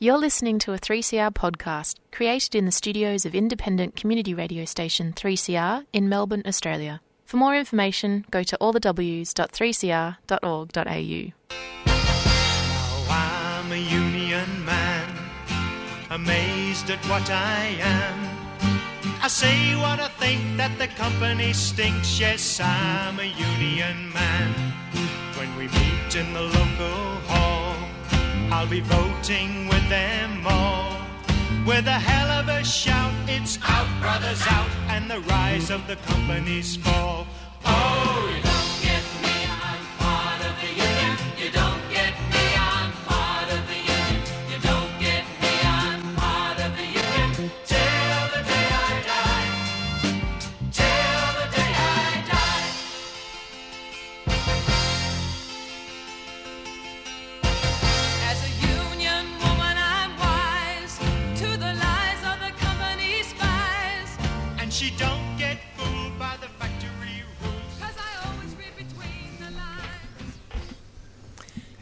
You're listening to a 3CR podcast created in the studios of independent community radio station 3CR in Melbourne, Australia. For more information, go to allthews.3cr.org.au. Now I'm a union man, amazed at what I am. I say what I think that the company stinks. Yes, I'm a union man. When we meet in the local I'll be voting with them all. With a hell of a shout, it's out, brothers, out, and the rise of the company's fall.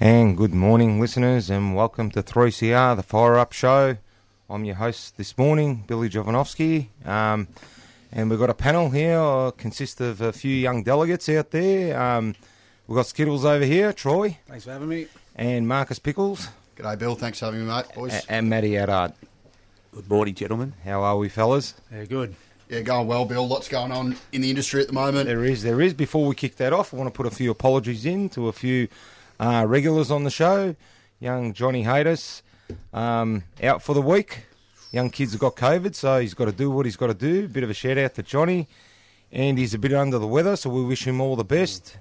And good morning, listeners, and welcome to 3CR, the Fire Up Show. I'm your host this morning, Billy Jovanovski. Um, and we've got a panel here, uh, consists of a few young delegates out there. Um, we've got Skittles over here, Troy, Thanks for having me. and Marcus Pickles, G'day, Bill. Thanks for having me, mate. Boys. a- and Matty Adard. Good morning, gentlemen. How are we, fellas? Yeah, good. Yeah, going well, Bill. Lots going on in the industry at the moment. There is, there is. Before we kick that off, I want to put a few apologies in to a few uh, regulars on the show. Young Johnny Haydas, um, out for the week. Young kids have got COVID, so he's got to do what he's got to do. Bit of a shout out to Johnny, and he's a bit under the weather, so we wish him all the best.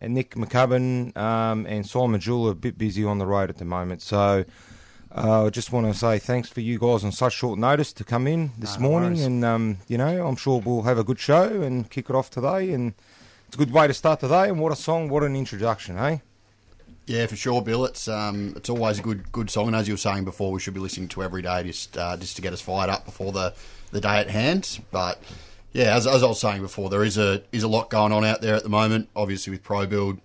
And Nick McCubbin um, and Simon Jewell are a bit busy on the road at the moment, so. Uh, I just want to say thanks for you guys on such short notice to come in this No, no morning, worries. and um, you know I'm sure we'll have a good show and kick it off today. And it's a good way to start today. And what a song! What an introduction, eh? Yeah, for sure, Bill. It's um, it's always a good good song, and as you were saying before, we should be listening to every day just uh, just to get us fired up before the, the day at hand. But yeah, as, as I was saying before, there is a is a lot going on out there at the moment. Obviously, with Pro Build,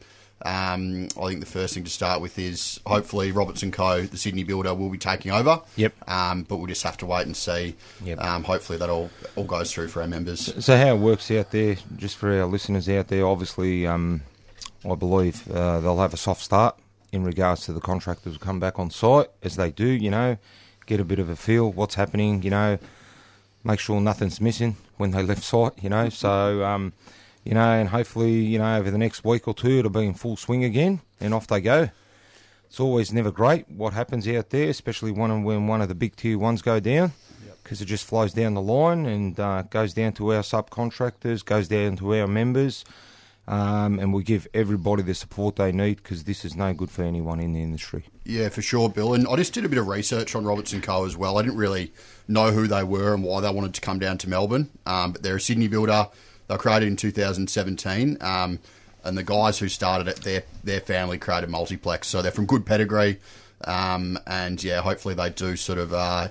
um, I think the first thing to start with is hopefully Roberts Co, the Sydney builder, will be taking over. Yep. Um, but we'll just have to wait and see. Yep. Um, hopefully that all all goes through for our members. So how it works out there, just for our listeners out there, obviously, um, I believe uh, they'll have a soft start in regards to the contractors come back on site as they do. You know, get a bit of a feel what's happening. You know, make sure nothing's missing when they left site. You know, so um, you know, and hopefully, you know, over the next week or two, it'll be in full swing again, and off they go. It's always never great what happens out there, especially when when one of the big tier ones go down, because it just flows down the line and uh, goes down to our subcontractors, goes down to our members, um, and we give everybody the support they need because this is no good for anyone in the industry. Yeah, for sure, Bill. And I just did a bit of research on Roberts Co. as well. I didn't really know who they were and why they wanted to come down to Melbourne. Um, but they're a Sydney builder. They were created in 2017. Um, and the guys who started it, their their family created Multiplex. So they're from good pedigree. Um, and yeah, hopefully they do sort of uh,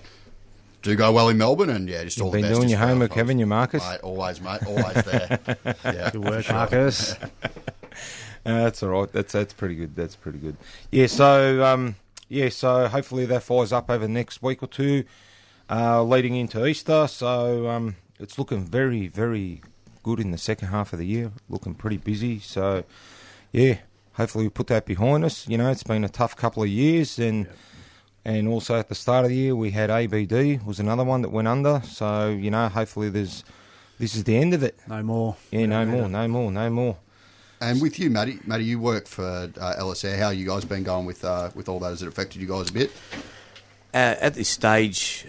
do go well in Melbourne. And yeah, just all been the best. doing your homework, folks. haven't you, Marcus? Mate, always, mate. Always there. yeah, Good work, for sure. Marcus. Uh, that's all right. That's that's pretty good. That's pretty good. Yeah. So um, yeah. So hopefully that fires up over the next week or two, uh, leading into Easter. So um, it's looking very very good in the second half of the year. Looking pretty busy. So yeah. Hopefully we put that behind us. You know, it's been a tough couple of years, and and also at the start of the year we had ABD was another one that went under. So you know, hopefully there's this is the end of it. No more. Yeah, no more, no more, no more. And with you, Matty, Matty, you work for uh, LSA. How you guys been going with uh, with all that? Has it affected you guys a bit? Uh, at this stage,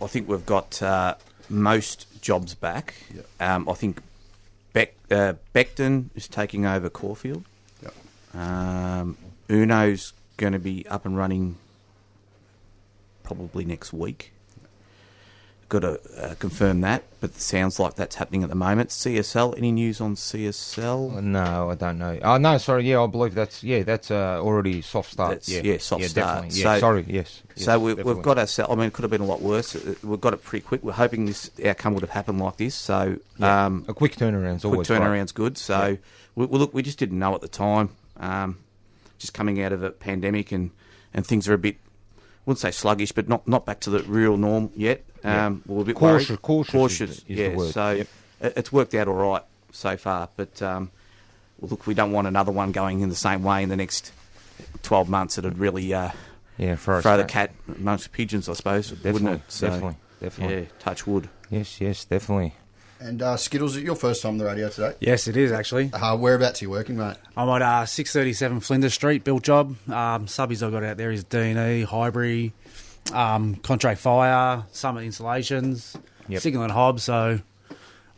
I think we've got uh, most jobs back. Yep. Um, I think Beck, uh, Becton is taking over Caulfield. Yep. Um, Uno's going to be up and running probably next week. Got to uh, confirm that, but it sounds like that's happening at the moment. CSL, any news on CSL? No, I don't know. Oh no, sorry. Yeah, I believe that's yeah, that's uh, already soft start. That's- yeah, yeah, soft start. definitely. Yeah, So- sorry. Yes. yes So we, we've got ourselves. I mean, it could have been a lot worse. Uh, We've got it pretty quick. We're hoping this outcome would have happened like this. So Yeah. um, a quick turnaround's quick always turnaround's good. So Yeah. we, we look, we just didn't know at the time. Um, just coming out of a pandemic and, and things are a bit wouldn't say sluggish, but not, not back to the real norm yet. Um, We're a bit Cautious- worried. cautious is cautious, is the yeah. So Yep. it, it's worked out all right so far, but um, look, we don't want another one going in the same way in the next twelve months. It'd really uh, Yeah, throw the cat amongst the pigeons, I suppose, Definitely, wouldn't it? So, definitely, definitely. Yeah, touch wood. Yes, yes, definitely. And uh, Skittles, your first time on the radio today. Yes, it is actually. Uh, whereabouts are you working, mate? I'm at uh, 637 Flinders Street, built job. Um, subbies I've got out there is D&E, Highbury, um, Contract Fire, Summit Installations, Yep. Signal and Hobbs. So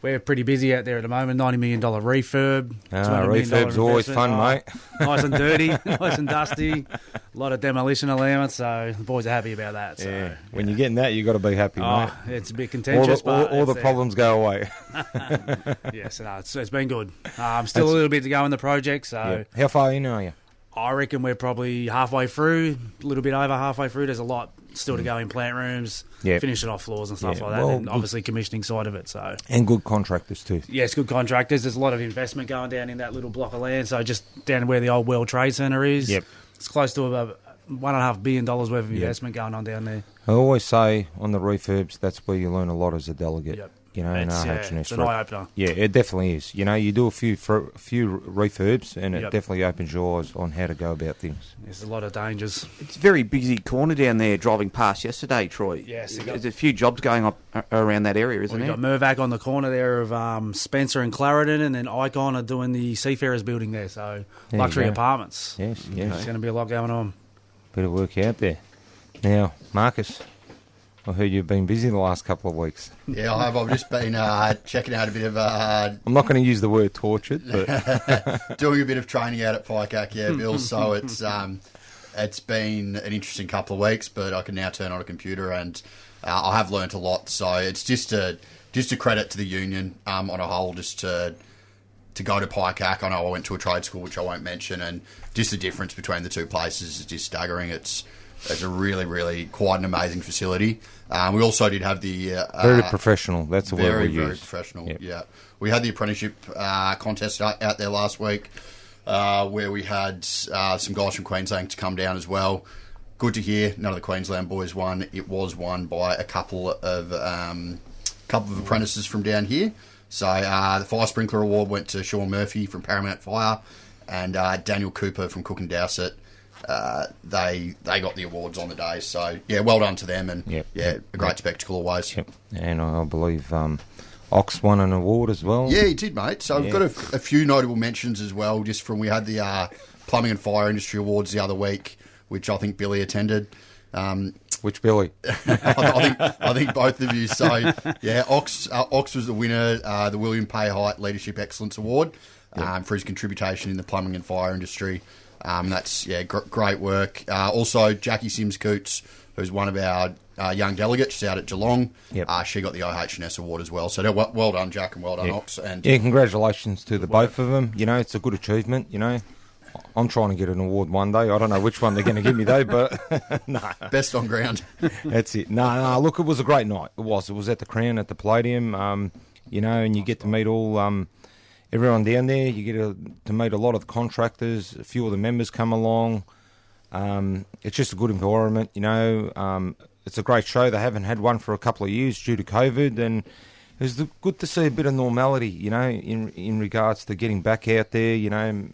we're pretty busy out there at the moment. $90 million refurb. Ah, $200 million refurb's always fun, Oh, mate. nice and dirty, nice and dusty. A lot of demolition allowance, so the boys are happy about that. So. Yeah. When you're getting that, you've got to be happy, Oh, mate. it's a bit All contentious, the, all, but all the it's there. problems go away. Yes, no, it's, it's been good. Um, still a little bit to go in the project, so Yeah. How far in are you? I reckon we're probably halfway through, a little bit over halfway through. There's a lot still to go in plant rooms, Mm. Yeah. finishing off floors and stuff like that, well, and obviously commissioning side of it. So And good contractors too. Yes, good contractors. There's a lot of investment going down in that little block of land. So just down where the old World Trade Center is, Yep. it's close to about one and a half billion dollars worth of Yep. investment going on down there. I always say on the refurbs, that's where you learn a lot as a delegate. Yep. You know, in It's, yeah, OH&S. it's an eye opener. Yeah, it definitely is. You know, you do a few fr- few refurbs, and it Yep. definitely opens your eyes on how to go about things. There's a lot of dangers. It's a very busy corner down there driving past yesterday, Troy. Yes, got- There's a few jobs going up around that area, isn't We've there? got Mirvac on the corner there of um, Spencer and Clarendon, and then Icon are doing the Seafarers building there. So There luxury apartments. Yes, There's yes. going to be a lot going on. Bit of work out there. Now, Marcus, I heard you've been busy the last couple of weeks. Yeah, I have. I've just been uh, checking out a bit of uh, I'm not going to use the word tortured, but doing a bit of training out at PICAC, yeah, Bill. So it's um, it's been an interesting couple of weeks, but I can now turn on a computer and uh, I have learnt a lot. So it's just a just a credit to the union um, on a whole, just to to go to PICAC. I know I went to a trade school, which I won't mention, and just the difference between the two places is just staggering. It's it's a really, really quite an amazing facility. Um, we also did have the uh, very uh, professional. That's the very, word we very use. professional. Yep. Yeah, we had the apprenticeship uh, contest out, out there last week, uh, where we had uh, some guys from Queensland to come down as well. Good to hear. None of the Queensland boys won. It was won by a couple of um, couple of apprentices from down here. So uh, the fire sprinkler award went to Sean Murphy from Paramount Fire, and uh, Daniel Cooper from Cooke and Dowsett. Uh, they they got the awards on the day. So yeah, well done to them, and Yep. yeah, a great spectacle always. Yep. And I believe um, Ox won an award as well. Yeah, he did, mate. So we've got a, a few notable mentions as well, just from we had the uh, Plumbing and Fire Industry Awards the other week, which I think Billy attended. Um, Which Billy? I, I think I think both of you. So yeah, Ox uh, Ox was the winner, uh, the William Pay Height Leadership Excellence Award um, for his contribution in the plumbing and fire industry. Um, that's yeah, gr- great work. Uh, also, Jackie Sims Coots, who's one of our uh, young delegates out at Geelong, Yep. uh, she got the OH&S award as well. So well, well done, Jack, and well done, Yeah. Ox. And Yeah, congratulations to the both of them. You know, it's a good achievement. You know, I'm trying to get an award one day. I don't know which one they're going to give me though, but no, best on ground. that's it. No, no, look, it was a great night. It was. It was at the Crown at the Palladium. Um, you know, and you get to meet all um, everyone down there. You get to, to meet a lot of contractors. A few of the members come along. Um, it's just a good environment, you know. Um, it's a great show. They haven't had one for a couple of years due to COVID, and it was good to see a bit of normality, you know, in in regards to getting back out there, you know,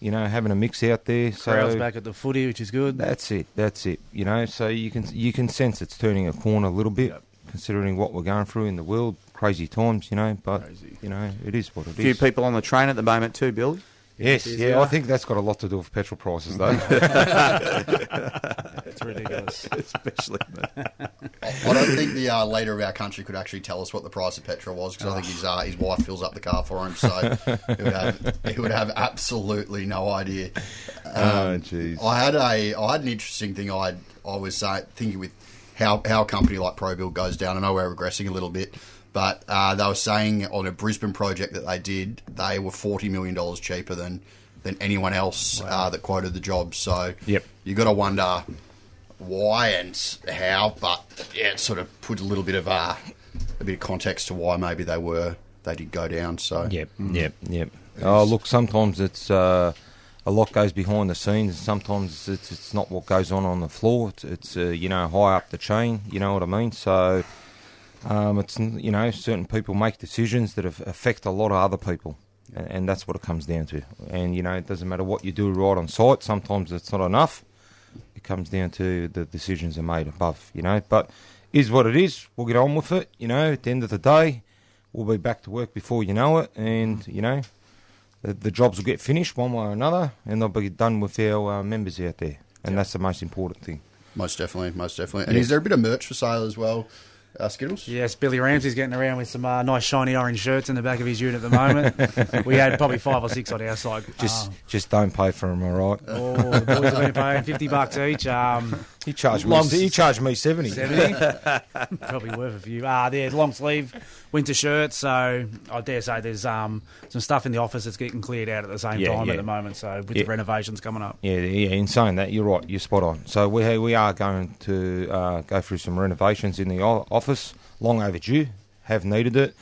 you know, having a mix out there. So Crowds back at the footy, which is good. that's it. That's it. You know, so you can you can sense it's turning a corner a little bit, considering what we're going through in the world. Crazy times, you know, but Crazy. you know, it is what it is. A few people on the train at the moment too, Billy. Yes, Yes, yeah, yeah. I think that's got a lot to do with petrol prices, though. It's ridiculous. Especially. I don't think the uh, leader of our country could actually tell us what the price of petrol was because I think his uh, his wife fills up the car for him, so he would have he would have absolutely no idea. oh, jeez. I had a I had an interesting thing I I was uh, thinking with how how a company like ProBuild goes down. I know we're regressing a little bit, but uh, they were saying on a Brisbane project that they did, they were forty million dollars cheaper than than anyone else uh, that quoted the job. So Yep. you got to wonder why and how, but yeah, it sort of put a little bit of uh, a bit of context to why maybe they were they did go down. So Yep, yep, yep. Oh, look, sometimes it's uh, a lot goes behind the scenes. and Sometimes it's it's not what goes on on the floor. It's, it's uh, you know high up the chain. You know what I mean? So um, it's you know certain people make decisions that af- affect a lot of other people, and, and that's what it comes down to. And you know it doesn't matter what you do right on site. Sometimes it's not enough. It comes down to the decisions are made above. You know, but is what it is. We'll get on with it. You know, at the end of the day, we'll be back to work before you know it, and you know the, the jobs will get finished one way or another, and they'll be done with our uh, members out there, and that's the most important thing. Most definitely, most definitely. And is there a bit of merch for sale as well, uh, Skittles? Yes, Billy Ramsey's getting around with some uh, nice shiny orange shirts in the back of his unit at the moment. we had probably five or six on our side. Just Um, just don't pay for them, all right? oh, the boys have been paying fifty bucks each. Um, He charged me. He charged me seventy. 70. Probably worth a few. Ah, there's long sleeve winter shirts. So I dare say there's um, some stuff in the office that's getting cleared out at the same Yeah, time yeah. at the moment. So with Yeah. the renovations coming up. Yeah, yeah. In saying that, you're right. You're spot on. So we we are going to uh, go through some renovations in the o- office. Long overdue. Have needed it.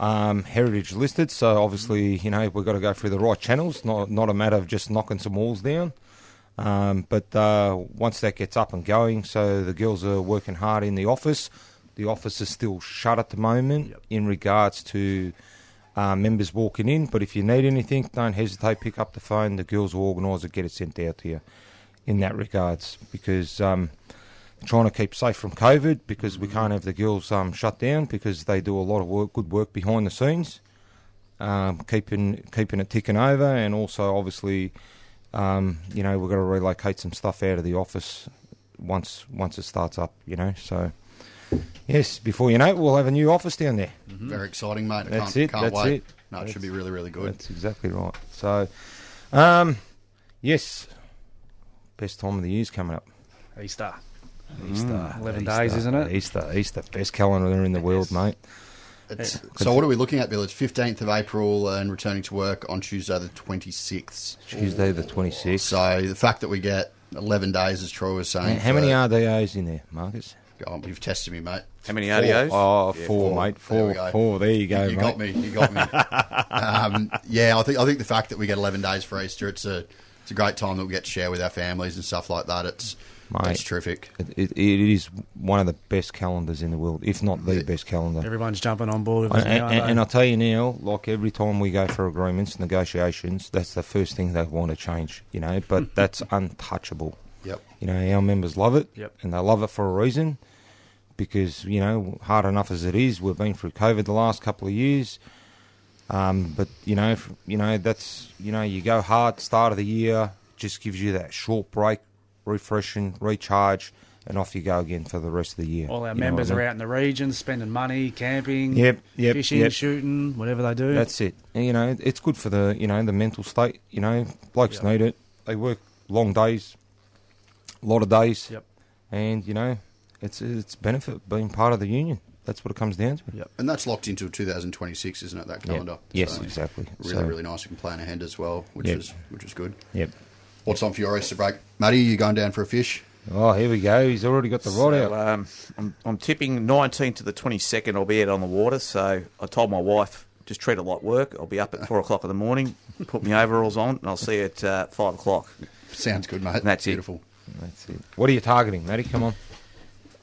Um, heritage listed. So obviously, you know, we've got to go through the right channels. Not not a matter of just knocking some walls down. Um, but uh, once that gets up and going, so the girls are working hard in the office. The office is still shut at the moment Yep. in regards to uh, members walking in. But if you need anything, don't hesitate. Pick up the phone. The girls will organise it, get it sent out to you. In that regards, because um, trying to keep safe from COVID, because we can't have the girls um, shut down because they do a lot of work, good work behind the scenes, um, keeping keeping it ticking over, and also obviously, um, you know, we've got to relocate some stuff out of the office once once it starts up. You know, so. Yes, before you know it, we'll have a new office down there. Very exciting, mate. I Mm-hmm. That's can't, it, Can't that's wait. it. No, it That's- should be really, really good. That's exactly right. So, um, yes, best time of the year's coming up. Easter. Easter, 11 Easter, days, isn't it? Easter, Easter, best calendar in the world, mate. It's, so what are we looking at, Bill? It's 15th of April and returning to work on Tuesday the 26th. Tuesday the twenty sixth. So the fact that we get 11 days, as Troy was saying. How many for- RDOs in there, Marcus? Oh, you've tested me, mate. How many Four. RDOs? Oh, Yeah, four, four. mate. There we Four, go. four. There you go, you mate. got me. You got me. um, yeah, I think I think the fact that we get 11 days for Easter, it's a it's a great time that we get to share with our families and stuff like that. It's Mate. it's terrific. It, it, it is one of the best calendars in the world, if not the best calendar. Everyone's jumping on board with us And, now. and, and I'll tell you now, like every time we go for agreements, negotiations, that's the first thing they want to change, you know, but that's untouchable. Yep. You know, our members love it, Yep. and they love it for a reason because, you know, hard enough as it is, we've been through COVID the last couple of years. Um, but, you know, f- you know, that's, you know, you go hard start of the year, just gives you that short break, refreshing, recharge, and off you go again for the rest of the year. All our You members what I are out in the region spending money, camping, Yep, yep, fishing, yep. shooting, whatever they do. That's it. And, you know, it's good for the you know the mental state. You know, blokes Yep. need it. They work long days, a lot of days, Yep. and you know, it's it's benefit being part of the union. That's what it comes down to. Yep. And that's locked into 2026, isn't it? That Yeah. calendar. Yes, So exactly. Really, So- really nice. You can plan ahead as well, which Yep. is which is good. Yep. What's on for your Easter break, Matty? You going down for a fish? Oh, here we go. He's already got the rod So, out. um, I'm, I'm tipping 19 to the 22nd. I'll be out on the water. So I told my wife just treat it like work. I'll be up at four o'clock in the morning. Put my overalls on, and I'll see you at uh, five o'clock. Sounds good, mate. That's it. beautiful. That's it. What are you targeting, Matty? Come on.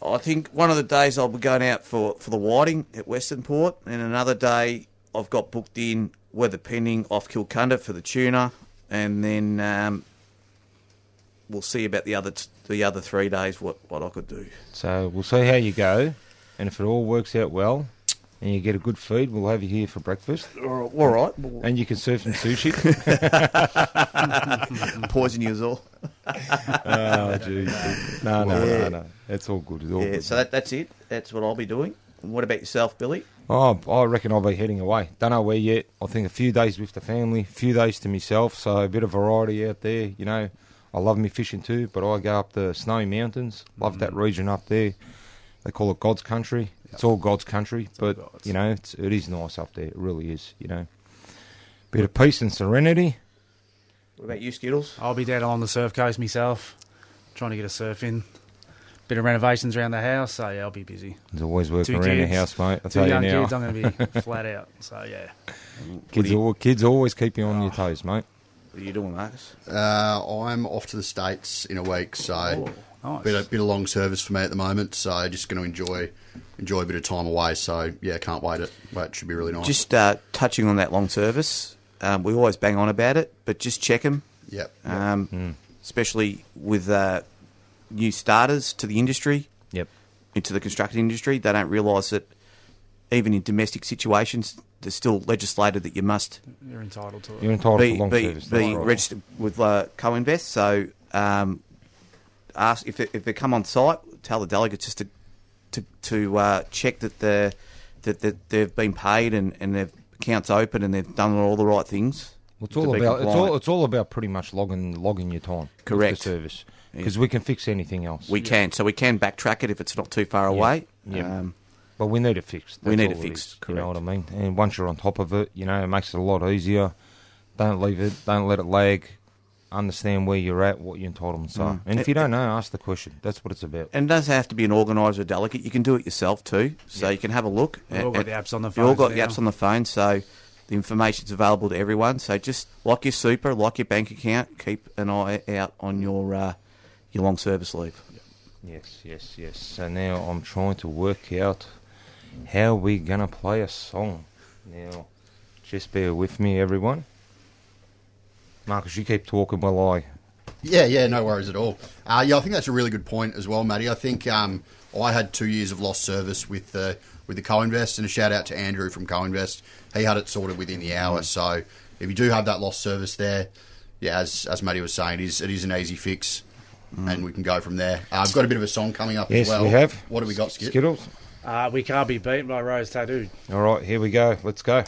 I think one of the days I'll be going out for, for the whiting at Western Port, and another day I've got booked in weather pending off Kilcunda for the tuna, and then um, we'll see about the other t- the other three days what, what I could do. So we'll see how you go, and if it all works out well, and you get a good feed, we'll have you here for breakfast, All right, and you can serve some sushi. poison you as all. oh, jeez. No, no, no, no. It's all good. It's all Yeah, good. so that, that's it. That's what I'll be doing. And what about yourself, Billy? Oh, I reckon I'll be heading away. Don't know where yet. I think a few days with the family, a few days to myself, so a bit of variety out there. You know, I love me fishing too, but I go up the Snowy Mountains. Love that region up there. They call it God's country. It's all God's country, but God's. you know, it's, it is nice up there. It really is. You know, bit of peace and serenity. What about you, Skittles? I'll be down along the surf coast myself, trying to get a surf in. Bit of renovations around the house, so yeah, I'll be busy. There's always work Two around the house, mate. I Two tell you young now, kids, I'm going to be flat out. So yeah, kids, al- kids always keep you on your ah. toes, mate. What are you doing, Marcus? Uh, I'm off to the states in a week, so Oh, nice. bit of, bit of long service for me at the moment. So just going to enjoy enjoy a bit of time away. So yeah, can't wait. It wait, it should be really nice. Just uh, touching on that long service, um, we always bang on about it, but just check them, yep. um, especially with uh, new starters to the industry, Yep. into the construction industry. They don't realise that even in domestic situations, there's still legislated that you must You're entitled to it. You're entitled be, to long be, service. be right. registered with uh, co-invest. So um, ask if they, if they come on site, tell the delegates just to to, to uh, check that they that, that they've been paid and, and their accounts open and they've done all the right things. It's all about it's all it's all about pretty much logging logging your time. with Correct. The service because we can fix anything else. We can, so we can backtrack it if it's not too far away. Yeah. Um, But we need it fixed. We That's need all it is, fixed, You know what. I mean? And once you're on top of it, you know, it makes it a lot easier. Don't leave it. Don't let it lag. Understand where you're at, what your entitlements are. And if you don't know, ask the question. That's what it's about. and it doesn't have to be an organiser or delegate. You can do it yourself too. So you can have a look. We've all got the apps on the You've all phones got the apps on the phone, so the information's available to everyone. So just like your super, like your bank account, keep an eye out on your uh, your long service leave. Yes, yes, yes. So now I'm trying to work out how we're gonna play a song. Now, just bear with me, everyone. Marcus, you keep talking while I. Yeah, yeah, no worries at all. Uh, yeah, I think that's a really good point as well, Matty. I think um, I had two years of lost service with the with the co-invest, and a shout out to Andrew from co-invest. He had it sorted within the hour. So if you do have that lost service there, yeah, as as Matty was saying, it is it is an easy fix, and we can go from there. Uh, I've got a bit of a song coming up Yes, as well. we have. What have we got, Skip? Skittles. Uh, we can't be beaten by Rose Tattoo. All right, here we go. Let's go.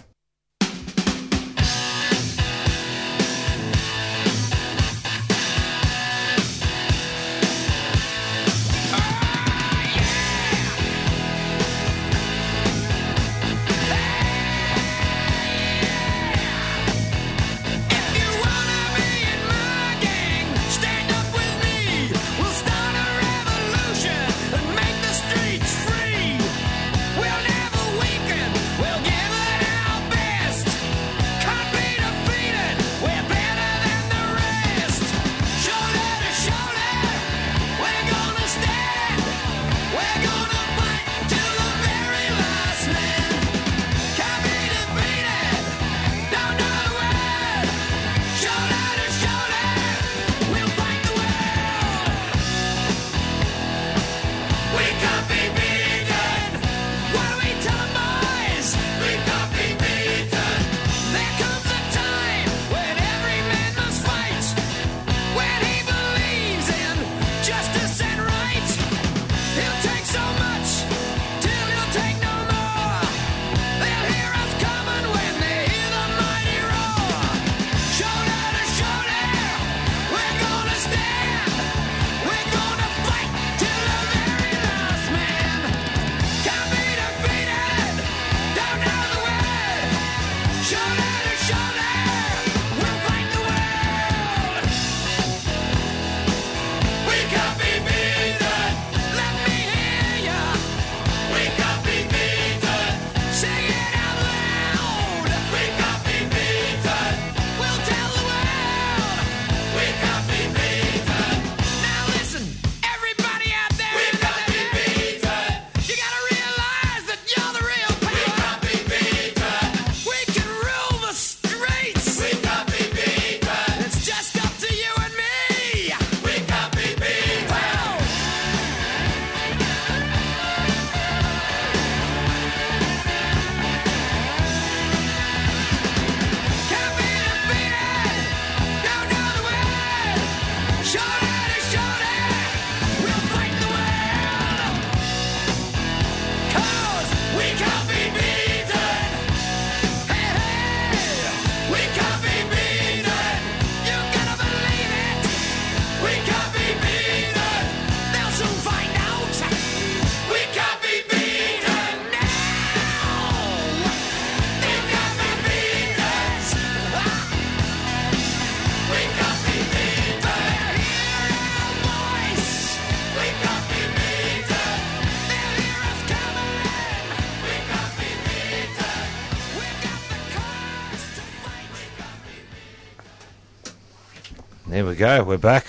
We go. We're back.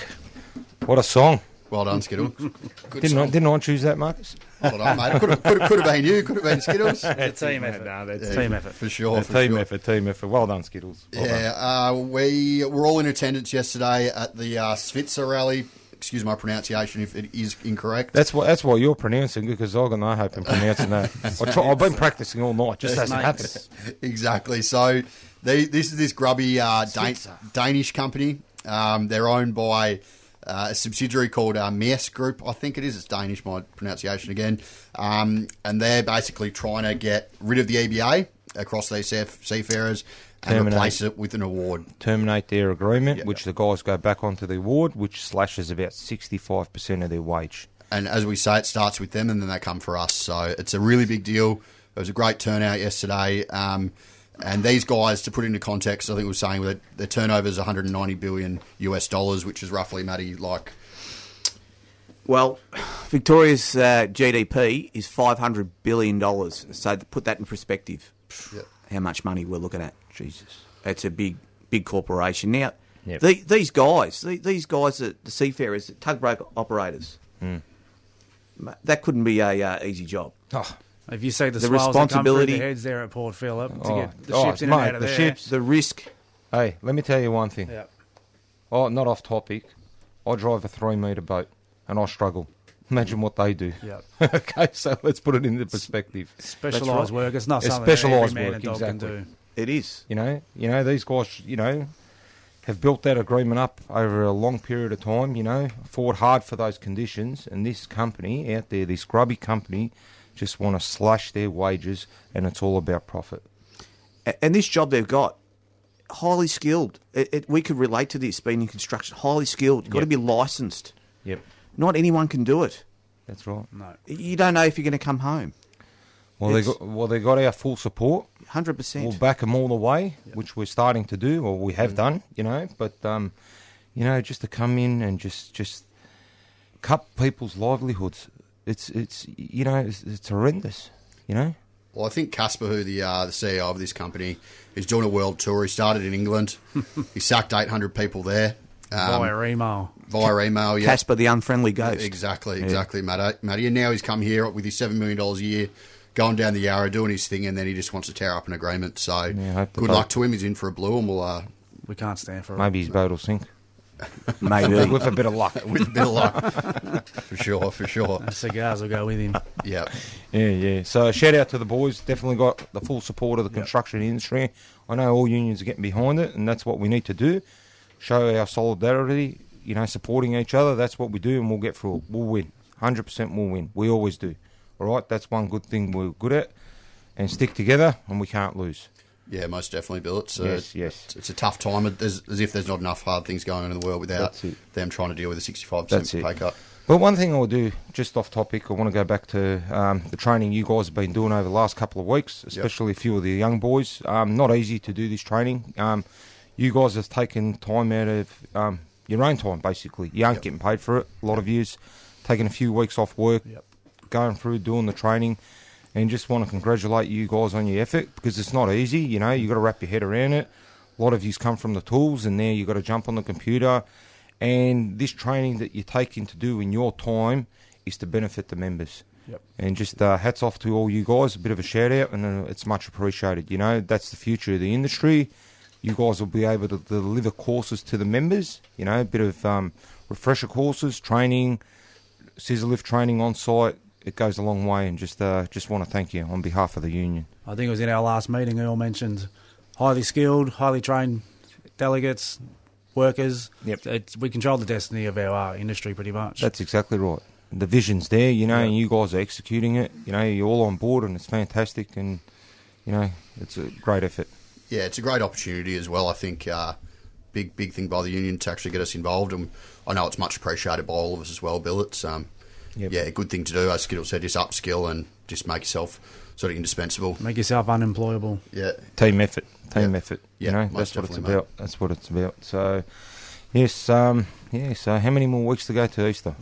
What a song! Well done, Skittle. Good Didn't I, didn't I choose that, Marcus? Well done, mate. Could have, could, have, could have been you. Could have been Skittles. It's a team effort. No, that's team effort. For sure. a for team sure. effort. Team effort. Well done, Skittles. Well done. Yeah, uh, we were all in attendance yesterday at the uh, Svitzer rally. Excuse my pronunciation if it is incorrect. That's what. That's why you're pronouncing it, because I've got no hope in pronouncing that. I try, I've been practicing all night. Just hasn't Mates. happened. exactly. So they, this is this grubby uh, Dan- Danish company. Um, they're owned by uh, a subsidiary called uh, Maersk Group, I think it is. It's Danish, my pronunciation again. Um, and they're basically trying to get rid of the EBA across these seaf- seafarers and Terminate. replace it with an award. Terminate their agreement, Yeah. which the guys go back onto the award, which slashes about sixty-five percent of their wage. And as we say, it starts with them and then they come for us. So it's a really big deal. It was a great turnout yesterday. Um, and these guys, to put into context, I think we were saying that their turnover is 190 billion US dollars, which is roughly, Matty, like Well, Victoria's uh, GDP is five hundred billion dollars. So to put that in perspective, Yep. how much money we're looking at? Jesus. It's a big, big corporation. Now, Yep. the, these guys, the, these guys, are the seafarers, the tugboat operators, ma- that couldn't be a uh, easy job. Oh, If you see the, The swells come responsibility- the heads there at Port Phillip to Oh, get the oh, ships in and out of the there. ships. The risk. hey, let me tell you one thing. Yeah. Oh, not off topic. I drive a three-meter boat, and I struggle. Imagine what they do. Yeah. okay, so let's put it into perspective. Specialised work. It's not It's something that every specialised man work, and dog exactly. can do. It is. You know, you know these guys. You know, have built that agreement up over a long period of time. You know, fought hard for those conditions, and this company out there, this grubby company, just want to slash their wages, and it's all about profit. And this job they've got, highly skilled. It, it, we could relate to this being in construction. Highly skilled. You've got to be licensed. Yep, Not anyone can do it. that's right. No. You don't know if you're going to come home. Well, they got well, they got our full support. Hundred percent. We'll back them all the way, which we're starting to do, or we Mm. have done, you know. But um, you know, just to come in and just just cut people's livelihoods, it's it's you know it's, it's horrendous, you know. Well, I think Kasper, who the uh, the CEO of this company, is doing a world tour. He started in England. he sacked 800 people there um, Via email. via email. Yeah, Casper the unfriendly ghost. exactly, exactly, Matty. Matty. And now he's come here with his seven million dollars a year, going down the Yarra, doing his thing, and then he just wants to tear up an agreement. So Yeah, I hope the good luck to him. He's in for a blue, and we'll uh, We can't stand for it. Maybe his boat will sink Maybe. with a bit of luck. with a bit of luck for sure, for sure. Cigars will go with him. Yeah. Yeah, yeah. So shout out to the boys. Definitely got the full support of the construction industry. I know all unions are getting behind it, and that's what we need to do. Show our solidarity. You know, supporting each other. That's what we do, and we'll get through. it. We'll win. Hundred percent, we'll win. We always do. All right. That's one good thing we're good at, and stick together, and we can't lose. Yeah, most definitely, Bill. It's, uh, Yes, yes. It's, a tough time. There's, as if there's not enough hard things going on in the world without them trying to deal with a 65% That's pay it. cut. But one thing I'll do, just off topic, I want to go back to um, the training you guys have been doing over the last couple of weeks, especially a few of the young boys. Um, not easy to do this training. Um, you guys have taken time out of um, your own time, basically. You aren't Yep. getting paid for it. A lot of yous taking a few weeks off work, Yep. going through doing the training, and just want to congratulate you guys on your effort because it's not easy. You know, you got to wrap your head around it. A lot of yous come from the tools, and there you got to jump on the computer. And this training that you're taking to do in your time is to benefit the members. Yep. And just uh, hats off to all you guys. A bit of a shout out, and uh, it's much appreciated. You know, that's the future of the industry. You guys will be able to deliver courses to the members. You know, a bit of um, refresher courses, training, scissor lift training on site. It goes a long way, and just uh, just want to thank you on behalf of the union. I think it was in our last meeting. Earl mentioned highly skilled, highly trained delegates, workers. Yep. It's, we control the destiny of our uh, industry pretty much. That's exactly right. The vision's there, you know, Yeah. and you guys are executing it. You know, you're all on board, and it's fantastic, and you know, it's a great effort. Yeah, it's a great opportunity as well. I think uh, big big thing by the union to actually get us involved, and I know it's much appreciated by all of us as well. Bill, it's um, Yep. yeah, a good thing to do. As Skittle said, just upskill and just make yourself sort of indispensable. Make yourself unemployable. Yeah, Team effort, team Yeah. effort. Yeah, you know, that's what it's definitely, about. That's what it's about. So, yes, um, yeah. So, how many more weeks to go to Easter?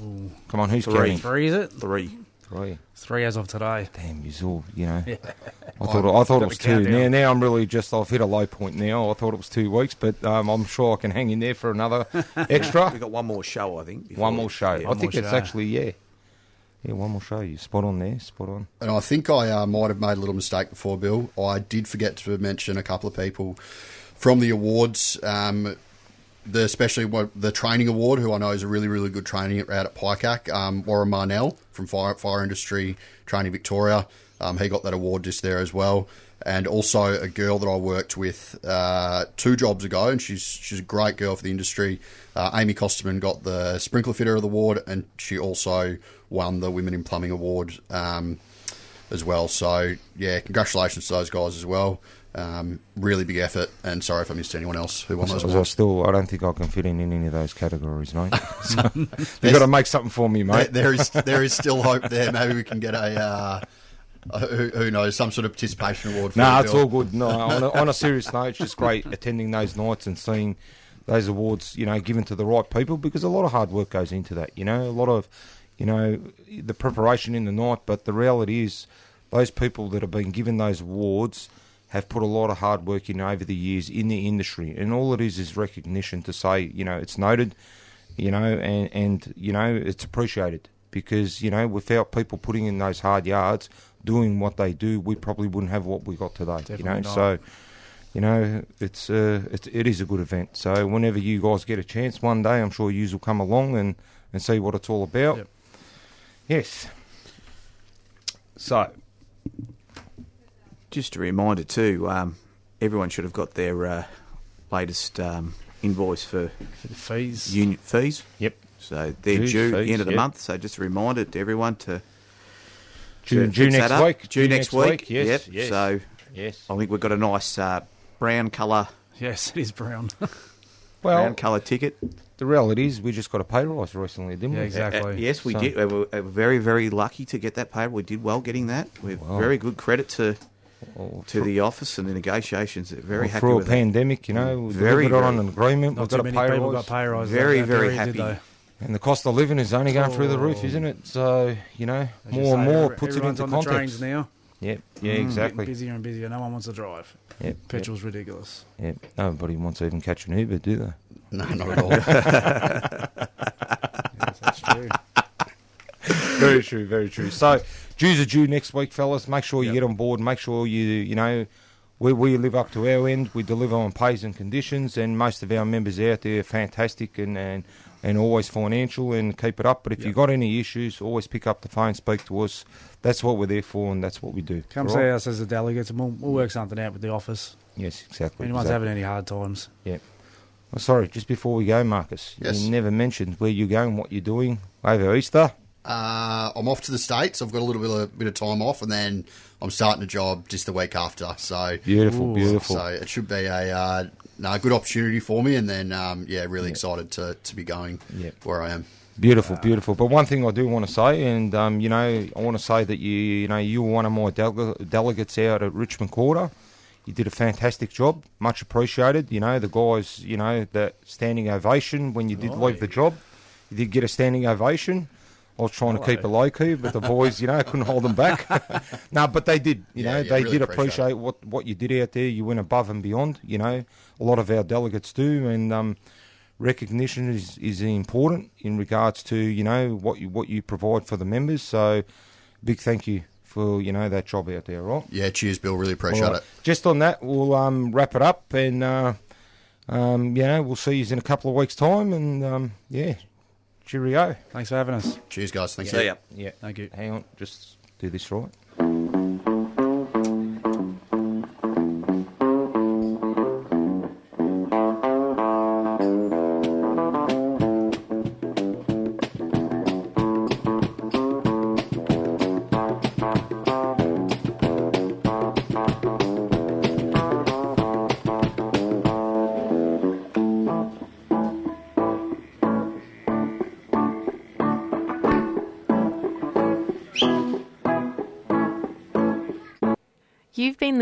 Come on, who's Three. counting? Three, is it? Three. Three. Three as of today. Damn, you're all, you know. I thought I thought it was two. Now, now I'm really just I've hit a low point now. I thought it was two weeks, but um, I'm sure I can hang in there for another extra. We've got one more show, I think. one more show. Yeah. I think it's show. actually yeah, yeah, one more show. You spot on there, spot on. And I think I uh, might have made a little mistake before, Bill. I did forget to mention a couple of people from the awards, um, the especially what, the training award, who I know is a really, really good training out at PICAC. Um, Warren Marnell from Fire, Fire Industry Training Victoria. Um, he got that award just there as well. And also a girl that I worked with uh, two jobs ago, and she's she's a great girl for the industry. Uh, Amy Costerman got the Sprinkler Fitter of the Award, and she also won the Women in Plumbing Award um, as well. So yeah, congratulations to those guys as well. Um, really big effort, and sorry if I missed anyone else who won those I awards. still, I don't think I can fit in in any of those categories, mate. So, you've got to make something for me, There, mate. there is there is still hope there. Maybe we can get a. Uh, Uh, who, who knows? Some sort of participation award. For No, it's all good. No, on a, on a serious note, it's just great attending those nights and seeing those awards, you know, given to the right people because a lot of hard work goes into that. You know, a lot of, you know, the preparation in the night. But the reality is, those people that have been given those awards have put a lot of hard work in over the years in the industry, and all it is is recognition to say, you know, it's noted, you know, and and you know, it's appreciated because you know, without people putting in those hard yards, doing what they do, we probably wouldn't have what we got today. you know, not. so you know, it's uh, it's it is a good event. So whenever you guys get a chance, one day I'm sure you will come along and and see what it's all about. Yep. Yes. So Just a reminder too, um, everyone should have got their uh, latest um, invoice for For the fees. union fees. yep, So they're Dues, due at the end of the yep. month. So just a reminder to everyone to June, June next up. week. June next week. Yes, Yep. yes, So yes. I think we've got a nice uh, brown colour Yes, it is brown. Well, brown colour ticket. the reality is we just got a pay rise recently, didn't Yeah, we? exactly. Uh, yes, we So- did. We were, very, very lucky to get that pay. We did well getting that. We're Wow. very good credit to Well, to the office and the negotiations. They're very well, happy through a with that. pandemic, you know, we Very, delivered on very- an agreement. Not We've too got a many pay people rise, got pay rises. Very, out very there, did happy. They? and the cost of living is only going through the roof, Oh. isn't it? So you know, As you more and more every- puts it into on the context. trains now. Yep, yeah, mm. Getting exactly. busier and busier. No one wants to drive. Yep, Petrol's ridiculous. Yep. Nobody wants to even catch an Uber, do they? No, not at all. Yes, that's true. very true, very true. So, dues are due next week, fellas. Make sure you Yep. get on board. Make sure you, you know, we, we live up to our end. We deliver on pays and conditions, and most of our members out there are fantastic and, and, and always financial and keep it up. But if Yep. you've got any issues, always pick up the phone, speak to us. That's what we're there for, and that's what we do. Come All see right? us as a delegate, and we'll, we'll work something out with the office. Yes, exactly. Anyone's exactly. having any hard times. Oh, sorry, just before we go, Marcus, Yes. you never mentioned where you're going, what you're doing over Easter. Uh, I'm off to the states. I've got a little bit of, bit of time off, and then I'm starting a job just the week after. So Beautiful, Ooh. beautiful. So it should be a uh, no, good opportunity for me, and then um, yeah, really excited to, to be going Yeah. where I am. Beautiful, beautiful. But one thing I do want to say, and um, you know, I want to say that you, you know, you were one of my dele- delegates out at Richmond Quarter. You did a fantastic job, much appreciated. You know, the guys, you know, that standing ovation when you did Oh, leave the job. You did get a standing ovation. I was trying to keep it low key, but the boys, you know, couldn't hold them back. no, but they did. You Yeah, know, yeah, they really did appreciate what what you did out there. You went above and beyond. You know, a lot of our delegates do, and um, recognition is, is important in regards to you know what you what you provide for the members. So, big thank you for you know that job out there, right? Yeah, cheers, Bill. Really appreciate right. it. Just on that, we'll um, wrap it up, and uh, um, you know we'll see you in a couple of weeks' time, and um, yeah, cheerio. Thanks for having us. Cheers, guys. Thank See ya. Yeah, Thank you. hang on, just do this right.